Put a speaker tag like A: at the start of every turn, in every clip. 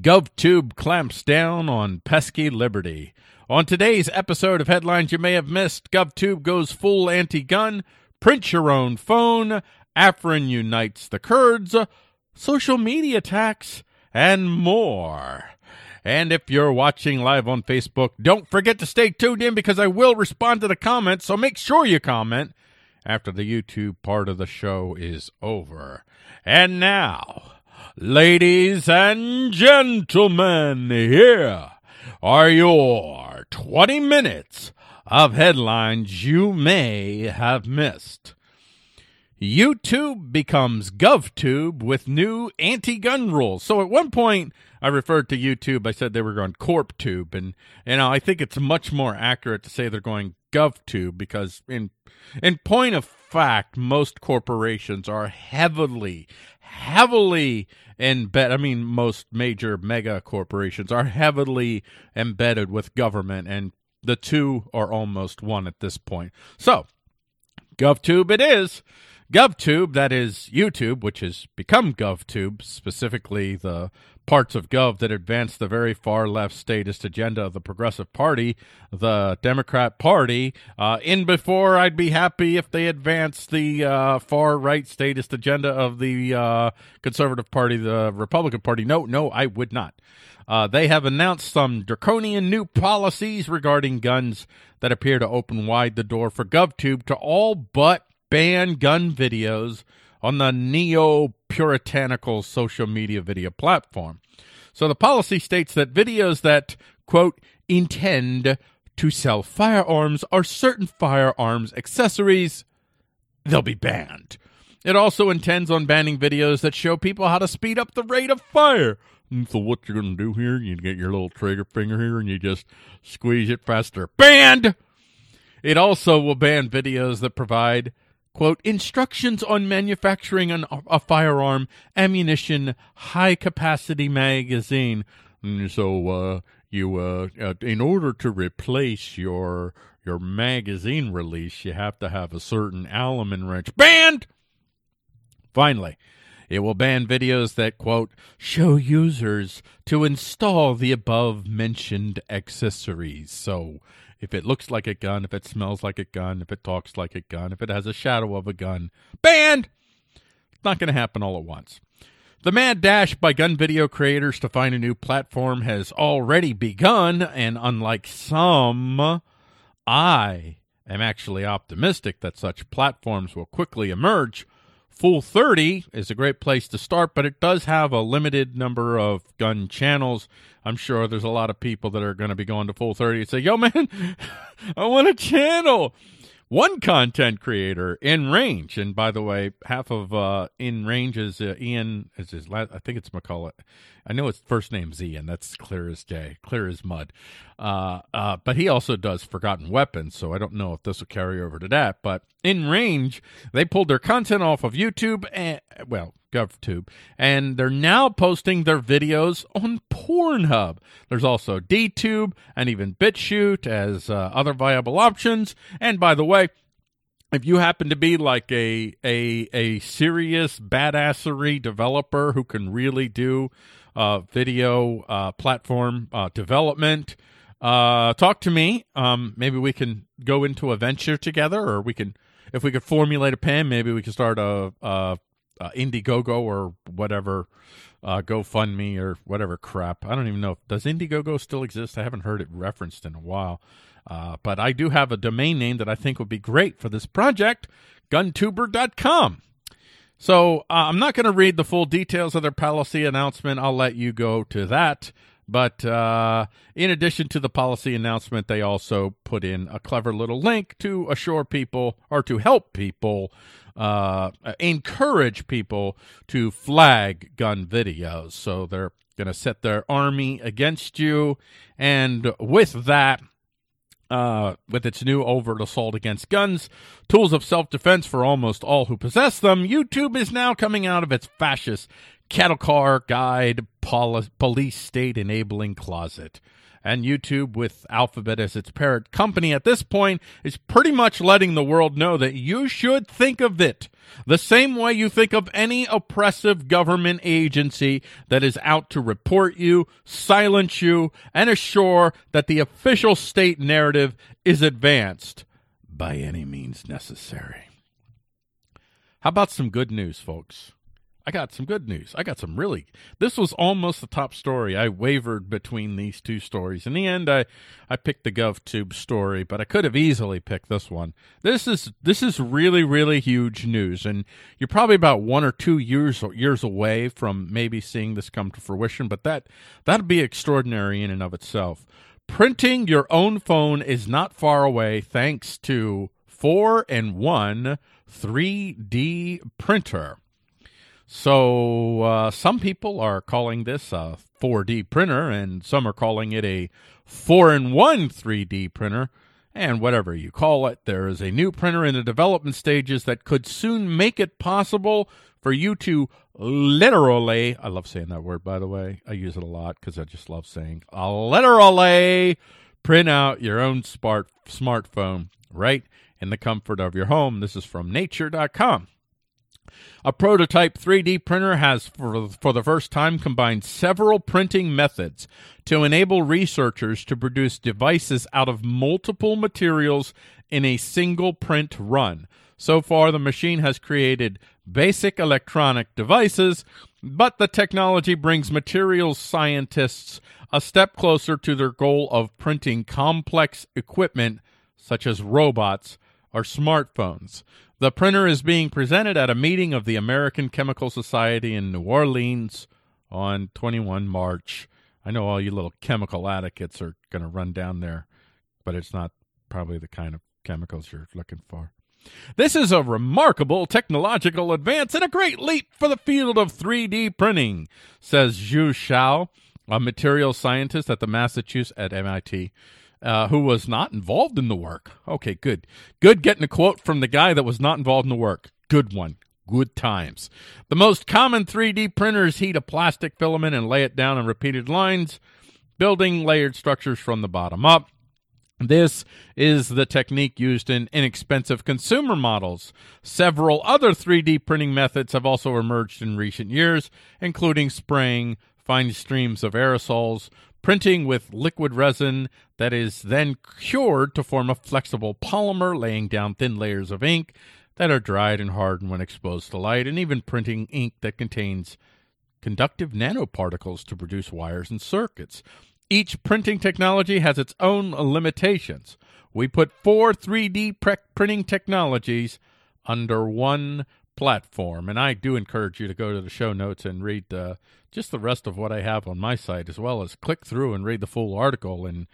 A: GovTube clamps down on pesky liberty. On today's episode of Headlines You May Have Missed, GovTube goes full anti gun, print your own phone, Afrin unites the Kurds, social media attacks, and more. And if you're watching live on Facebook, don't forget to stay tuned in because I will respond to the comments, so make sure you comment after the YouTube part of the show is over. And now, ladies and gentlemen, here are your 20 minutes of headlines you may have missed. YouTube becomes GovTube with new anti-gun rules. So at one point, I referred to YouTube. I said they were going CorpTube, and you know I think it's much more accurate to say they're going GovTube because in in point of fact, most corporations are heavily, heavily embedded. I mean, most major mega corporations are heavily embedded with government, and the two are almost one at this point. So, GovTube it is. GovTube, that is YouTube, which has become GovTube, specifically the parts of Gov that advance the very far left statist agenda of the Progressive Party, the Democrat Party. Uh, in before, I'd be happy if they advanced the uh, far right statist agenda of the uh, Conservative Party, the Republican Party. No, no, I would not. Uh, they have announced some draconian new policies regarding guns that appear to open wide the door for GovTube to all but ban gun videos on the neo puritanical social media video platform. So the policy states that videos that, quote, intend to sell firearms or certain firearms accessories, they'll be banned. It also intends on banning videos that show people how to speed up the rate of fire. And so what you're going to do here, you get your little trigger finger here and you just squeeze it faster. Banned! It also will ban videos that provide quote instructions on manufacturing an, a firearm ammunition high capacity magazine. So uh, you uh, uh, in order to replace your your magazine release you have to have a certain allen wrench banned finally it will ban videos that quote show users to install the above mentioned accessories. So if it looks like a gun, if it smells like a gun, if it talks like a gun, if it has a shadow of a gun, banned! It's not going to happen all at once. The mad dash by gun video creators to find a new platform has already begun, and unlike some, I am actually optimistic that such platforms will quickly emerge. Full30 is a great place to start, but it does have a limited number of gun channels I'm sure there's a lot of people that are going to be going to Full30 and say, yo, man, I want a channel. One content creator InRange, and by the way, half of uh, InRange is uh, Ian. Is his last? I think it's McCullough. I know his first name's Ian. That's clear as day, clear as mud. Uh, uh, but he also does Forgotten Weapons, so I don't know if this will carry over to that. But InRange, they pulled their content off of YouTube and well, GovTube, and they're now posting their videos on Pornhub. There's also DTube and even BitChute as uh, other viable options. And by the way, if you happen to be like a a a serious badassery developer who can really do uh, video uh, platform uh, development, uh, talk to me. Um, maybe we can go into a venture together, or we can, if we could formulate a plan, maybe we can start a, a uh, Indiegogo or whatever, uh, GoFundMe or whatever crap. I don't even know. Does Indiegogo still exist? I haven't heard it referenced in a while. Uh, but I do have a domain name that I think would be great for this project, guntuber.com. So uh, I'm not going to read the full details of their policy announcement. I'll let you go to that. But uh, in addition to the policy announcement, they also put in a clever little link to assure people or to help people uh, encourage people to flag gun videos. So they're going to set their army against you. And with that, uh, with its new overt assault against guns, tools of self defense for almost all who possess them, YouTube is now coming out of its fascist cattle car guide, poli- police state enabling closet. And YouTube, with Alphabet as its parent company at this point, is pretty much letting the world know that you should think of it the same way you think of any oppressive government agency that is out to report you, silence you, and assure that the official state narrative is advanced by any means necessary. How about some good news, folks? I got some good news. I got some really. This was almost the top story. I wavered between these two stories. In the end, I I picked the GovTube story, but I could have easily picked this one. This is this is really really huge news, and you're probably about one or two years years away from maybe seeing this come to fruition. But that that'd be extraordinary in and of itself. Printing your own phone is not far away, thanks to four and one 3D printer. So uh, some people are calling this a 4D printer, and some are calling it a 4 in 1 3D printer. And whatever you call it, there is a new printer in the development stages that could soon make it possible for you to literally, I love saying that word by the way, I use it a lot because I just love saying, literally print out your own smart smartphone right in the comfort of your home. This is from nature.com. A prototype 3D printer has, for, for the first time, combined several printing methods to enable researchers to produce devices out of multiple materials in a single print run. So far, the machine has created basic electronic devices, but the technology brings materials scientists a step closer to their goal of printing complex equipment such as robots or smartphones. The printer is being presented at a meeting of the American Chemical Society in New Orleans on 21 March. I know all you little chemical advocates are going to run down there, but it's not probably the kind of chemicals you're looking for. This is a remarkable technological advance and a great leap for the field of 3D printing, says Zhu Xiao, a material scientist at the Massachusetts at MIT uh, who was not involved in the work. Okay, good. Good getting a quote from the guy that was not involved in the work. Good one. Good times. The most common 3D printers heat a plastic filament and lay it down in repeated lines, building layered structures from the bottom up. This is the technique used in inexpensive consumer models. Several other 3D printing methods have also emerged in recent years, including spraying fine streams of aerosols, printing with liquid resin that is then cured to form a flexible polymer, laying down thin layers of ink that are dried and hardened when exposed to light, and even printing ink that contains conductive nanoparticles to produce wires and circuits. Each printing technology has its own limitations. We put four 3D pre- printing technologies under one platform. And I do encourage you to go to the show notes and read uh, just the rest of what I have on my site, as well as click through and read the full article. And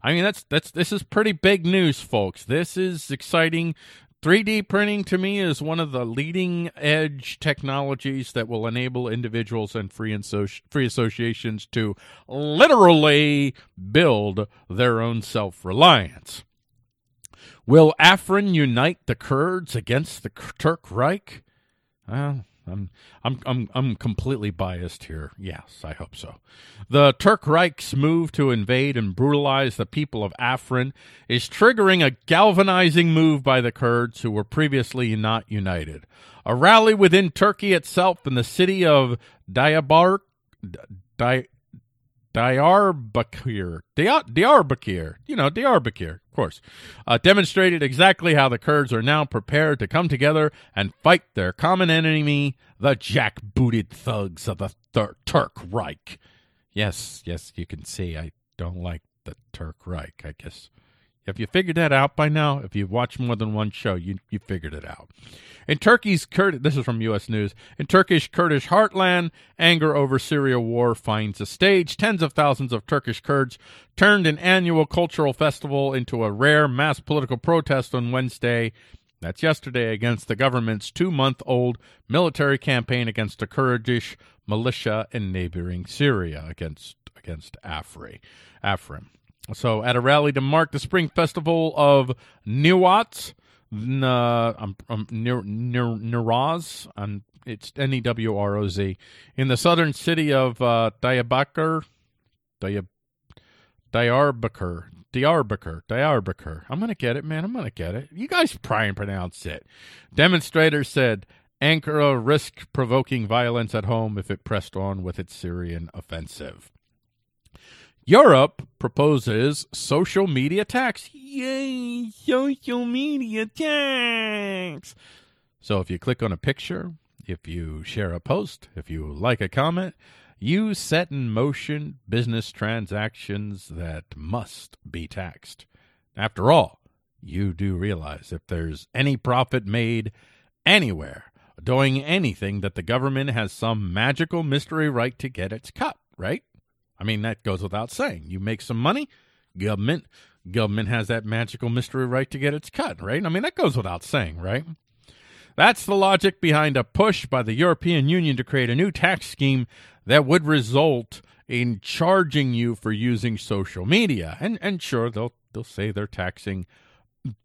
A: I mean, that's that's this is pretty big news, folks. This is exciting. 3D printing to me is one of the leading edge technologies that will enable individuals and free, associ- free associations to literally build their own self reliance. Will Afrin unite the Kurds against the Turk Reich? I'm I'm I'm I'm completely biased here. Yes, I hope so. The Turk Reich's move to invade and brutalize the people of Afrin is triggering a galvanizing move by the Kurds who were previously not united. A rally within Turkey itself in the city of Diyarbakir Diyarbakir, Diyarbakir, you know, Diyarbakir, of course, uh, demonstrated exactly how the Kurds are now prepared to come together and fight their common enemy, the jackbooted thugs of the Turk Reich. Yes, yes, you can see I don't like the Turk Reich, I guess. Have you figured that out by now? If you've watched more than one show, you you figured it out. In Turkey's Kurd, this is from U.S. News. In Turkish Kurdish heartland, anger over Syria war finds a stage. Tens of thousands of Turkish Kurds turned an annual cultural festival into a rare mass political protest on Wednesday. That's yesterday against the government's two-month-old military campaign against the Kurdish militia in neighboring Syria against against Afri, Afrin. So, at a rally to mark the spring festival of Niwat, uh, I'm, I'm near, near, Niraz, It's N E W R O Z. In the southern city of uh, Diyarbakir, Diyarbakir, Diyarbakir, Diyarbakir. I'm going to get it, man. I'm going to get it. You guys try and pronounce it. Demonstrators said Ankara risked provoking violence at home if it pressed on with its Syrian offensive. Europe proposes social media tax. Yay, social media tax. So if you click on a picture, if you share a post, if you like a comment, you set in motion business transactions that must be taxed. After all, you do realize if there's any profit made anywhere doing anything that the government has some magical mystery right to get its cut, right? I mean, that goes without saying. You make some money, government government has that magical mystery right to get its cut, right? I mean, that goes without saying, right? That's the logic behind a push by the European Union to create a new tax scheme that would result in charging you for using social media. And and sure, they'll they'll say they're taxing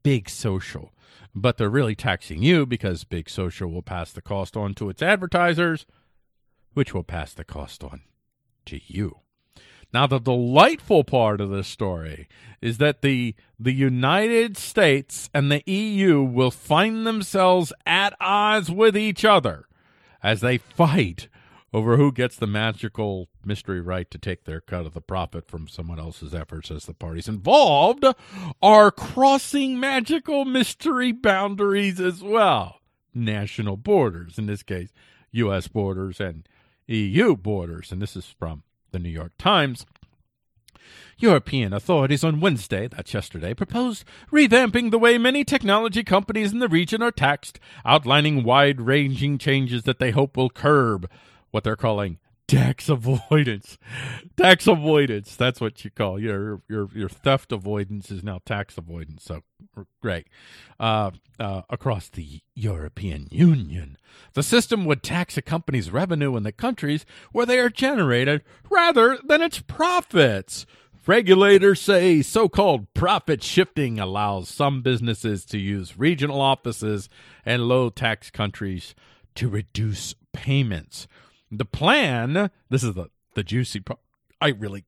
A: big social, but they're really taxing you because big social will pass the cost on to its advertisers, which will pass the cost on to you. Now, the delightful part of this story is that the the United States and the EU will find themselves at odds with each other as they fight over who gets the magical mystery right to take their cut of the profit from someone else's efforts as the parties involved are crossing magical mystery boundaries as well. National borders, in this case, U.S. borders and EU borders. And this is from the New York Times. European authorities on Wednesday, that's yesterday, proposed revamping the way many technology companies in the region are taxed, outlining wide ranging changes that they hope will curb what they're calling tax avoidance. tax avoidance. That's what you call your your your theft avoidance is now tax avoidance. So great. Uh, uh, across the European Union, the system would tax a company's revenue in the countries where they are generated rather than its profits. Regulators say so called profit shifting allows some businesses to use regional offices and low tax countries to reduce payments. The plan, this is the, the juicy part. I really,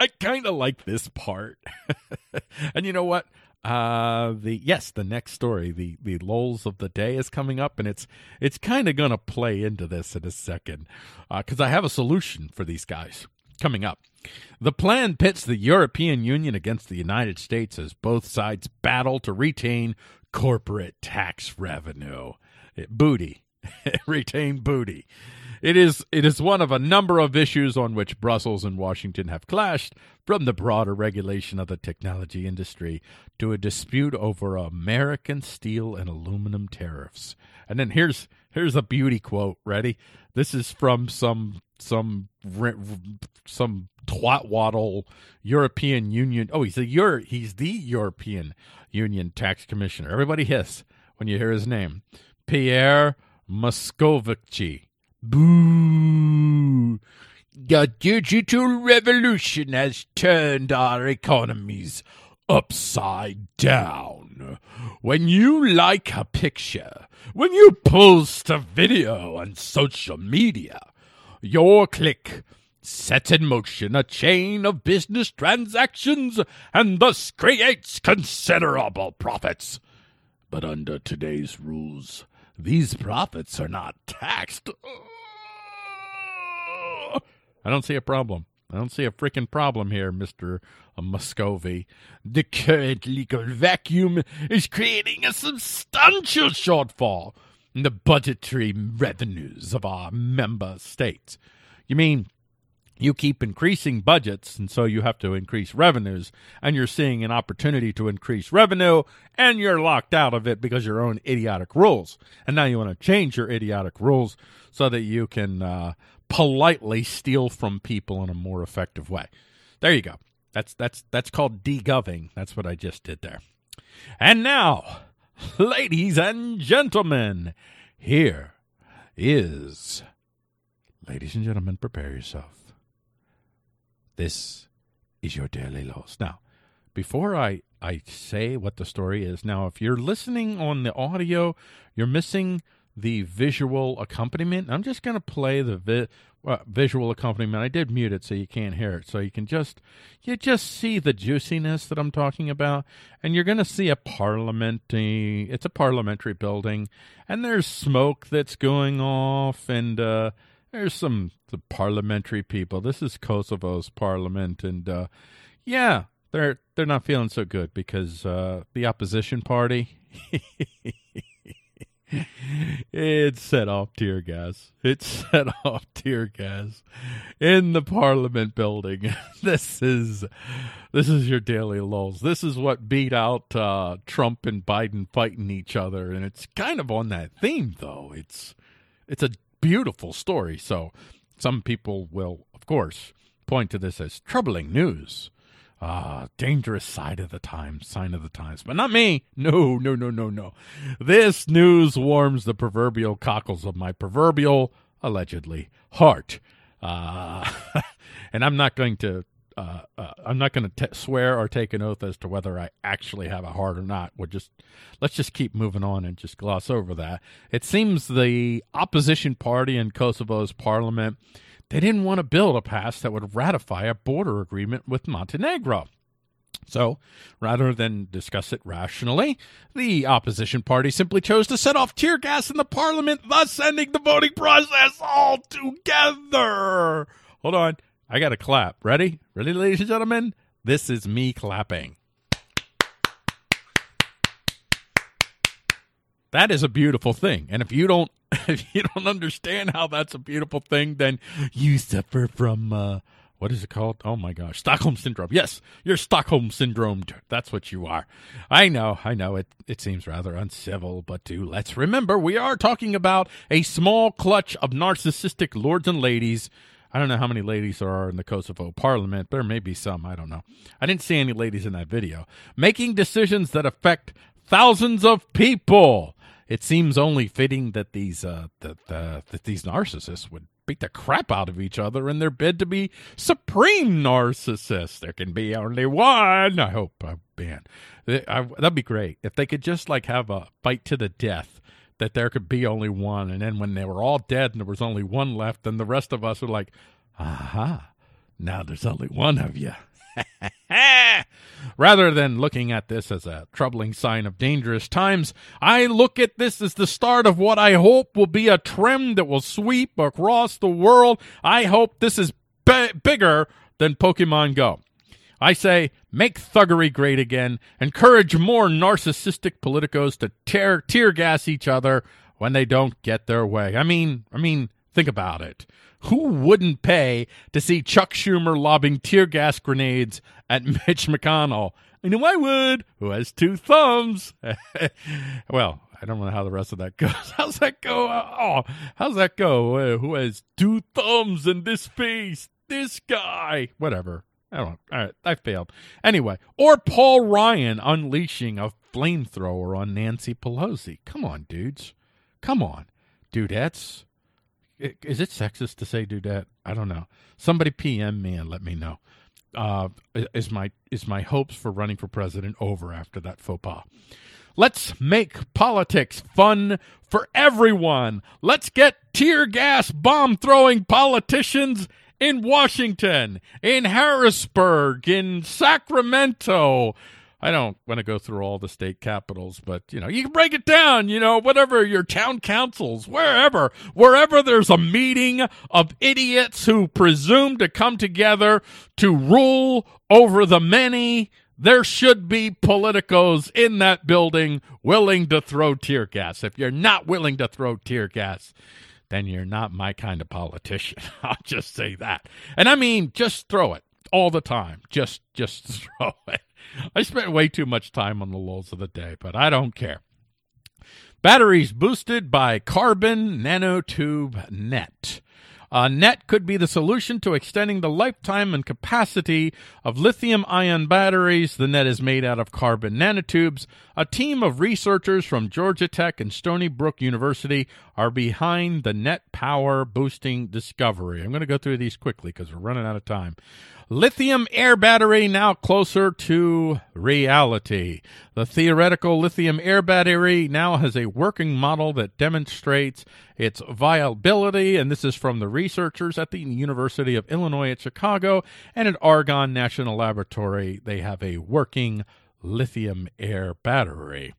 A: I kind of like this part. and you know what? Uh, the yes, the next story, the the lols of the day is coming up, and it's it's kind of gonna play into this in a second, because uh, I have a solution for these guys coming up. The plan pits the European Union against the United States as both sides battle to retain corporate tax revenue. Booty. retain booty. It is it is one of a number of issues on which Brussels and Washington have clashed, from the broader regulation of the technology industry to a dispute over American steel and aluminum tariffs. And then here's here's a beauty quote. Ready? This is from some some some twat waddle European Union. Oh, he's a Euro, he's the European Union tax commissioner. Everybody hiss when you hear his name. Pierre Moscovici. Boo! The digital revolution has turned our economies upside down. When you like a picture, when you post a video on social media, your click sets in motion a chain of business transactions and thus creates considerable profits. But under today's rules, these profits are not taxed. I don't see a problem. I don't see a freaking problem here, Mr. Muscovy. The current legal vacuum is creating a substantial shortfall in the budgetary revenues of our member states. You mean you keep increasing budgets, and so you have to increase revenues, and you're seeing an opportunity to increase revenue, and you're locked out of it because your own idiotic rules. And now you want to change your idiotic rules so that you can uh, politely steal from people in a more effective way. There you go. That's that's that's called degoving. That's what I just did there. And now, ladies and gentlemen, here is ladies and gentlemen, prepare yourself this is your daily loss. Now, before I, I say what the story is, now, if you're listening on the audio, you're missing the visual accompaniment. I'm just going to play the vi- uh, visual accompaniment. I did mute it so you can't hear it, so you can just you just see the juiciness that I'm talking about, and you're going to see a parliamentary. It's a parliamentary building, and there's smoke that's going off, and uh, there's some the parliamentary people. This is Kosovo's parliament, and uh, yeah, they're they're not feeling so good because uh, the opposition party. it set off tear gas. It set off tear gas in the Parliament building. this is this is your daily lulls. This is what beat out uh, Trump and Biden fighting each other, and it's kind of on that theme, though. It's it's a beautiful story. So some people will, of course, point to this as troubling news. Ah, dangerous side of the times, sign of the times. But not me. No, no, no, no, no. This news warms the proverbial cockles of my proverbial, allegedly, heart. Uh, and I'm not going to. Uh, uh, I'm not going to swear or take an oath as to whether I actually have a heart or not. We'll just let's just keep moving on and just gloss over that. It seems the opposition party in Kosovo's parliament they didn't want to build a pass that would ratify a border agreement with Montenegro. So, rather than discuss it rationally, the opposition party simply chose to set off tear gas in the parliament, thus ending the voting process altogether. Hold on. I got to clap. Ready? Ready, ladies and gentlemen? This is me clapping. That is a beautiful thing. And if you don't if you don't understand how that's a beautiful thing, then you suffer from uh, what is it called? Oh my gosh, Stockholm syndrome. Yes, you're Stockholm syndrome. That's what you are. I know, I know. It it seems rather uncivil, but do let's remember we are talking about a small clutch of narcissistic lords and ladies. I don't know how many ladies there are in the Kosovo parliament. There may be some. I don't know. I didn't see any ladies in that video making decisions that affect thousands of people it seems only fitting that these uh, that, uh, that these narcissists would beat the crap out of each other in their bid to be supreme narcissists. There can be only one. I hope, uh, man, I, that'd be great if they could just like have a fight to the death. That there could be only one, and then when they were all dead and there was only one left, then the rest of us are like, aha, now there's only one of you. Rather than looking at this as a troubling sign of dangerous times, I look at this as the start of what I hope will be a trend that will sweep across the world. I hope this is b- bigger than Pokemon Go. I say, make thuggery great again. Encourage more narcissistic politicos to tear tear gas each other when they don't get their way. I mean, I mean, think about it. Who wouldn't pay to see Chuck Schumer lobbing tear gas grenades at Mitch McConnell? I know I would, who has two thumbs. well, I don't know how the rest of that goes. How's that go? Oh, how's that go? Uh, who has two thumbs in this face? This guy. Whatever. I don't. All right, I failed. Anyway, or Paul Ryan unleashing a flamethrower on Nancy Pelosi. Come on, dudes. Come on, dudettes. Is it sexist to say dudette? I don't know. Somebody PM me and let me know. Uh, is my is my hopes for running for president over after that faux pas? Let's make politics fun for everyone. Let's get tear gas bomb throwing politicians in Washington, in Harrisburg, in Sacramento, I don't want to go through all the state capitals, but you know, you can break it down, you know, whatever your town councils, wherever, wherever there's a meeting of idiots who presume to come together to rule over the many, there should be politicos in that building willing to throw tear gas. If you're not willing to throw tear gas, then you're not my kind of politician. I'll just say that. And I mean, just throw it all the time. Just just throw it. I spent way too much time on the lulls of the day, but I don't care. Batteries boosted by carbon nanotube net. Uh, net could be the solution to extending the lifetime and capacity of lithium ion batteries. The net is made out of carbon nanotubes. A team of researchers from Georgia Tech and Stony Brook University are behind the net power boosting discovery. I'm going to go through these quickly because we're running out of time. Lithium air battery now closer to reality. The theoretical lithium air battery now has a working model that demonstrates its viability, and this is from the researchers at the University of Illinois at Chicago and at Argonne National Laboratory. They have a working lithium air battery.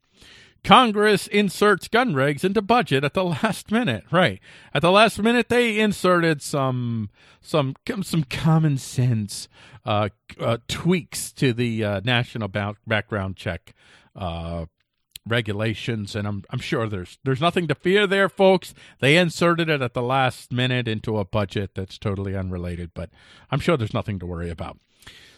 A: Congress inserts gun regs into budget at the last minute. Right. At the last minute they inserted some some some common sense uh, uh, tweaks to the uh, national background check uh, regulations and I'm I'm sure there's there's nothing to fear there folks. They inserted it at the last minute into a budget that's totally unrelated, but I'm sure there's nothing to worry about.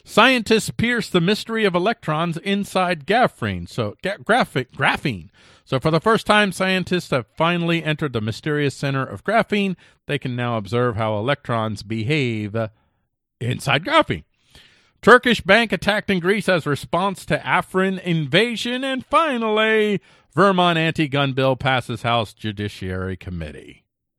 A: Scientists pierce the mystery of electrons inside graphene. So graphic graphene. So for the first time, scientists have finally entered the mysterious center of graphene. They can now observe how electrons behave inside graphene. Turkish bank attacked in Greece as response to Afrin invasion. And finally, Vermont anti gun bill passes House Judiciary Committee.